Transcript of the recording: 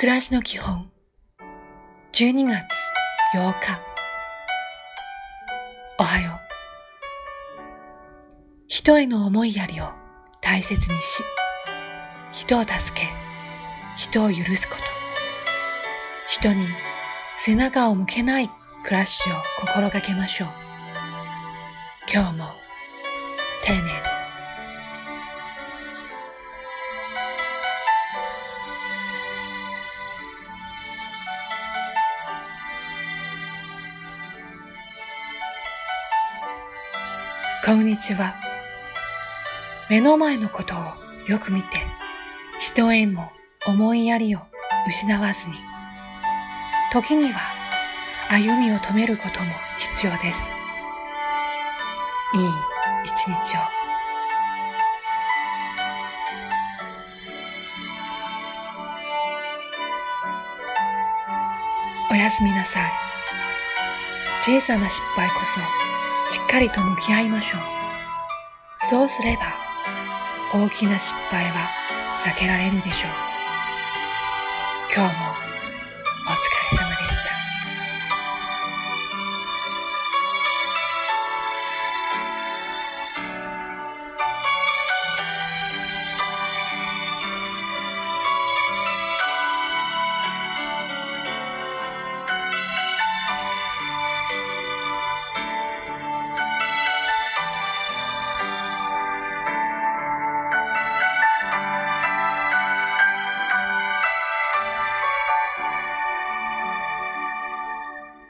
暮らしの基本。12月8日。おはよう。人への思いやりを大切にし人を助け人を許すこと。人に背中を向けない暮らしを心がけましょう。今日も丁寧に。こんにちは。目の前のことをよく見て、人へも思いやりを失わずに、時には歩みを止めることも必要です。いい一日を。おやすみなさい。小さな失敗こそしっかりと向き合いましょう。そうすれば大きな失敗は避けられるでしょう。今日もお疲れ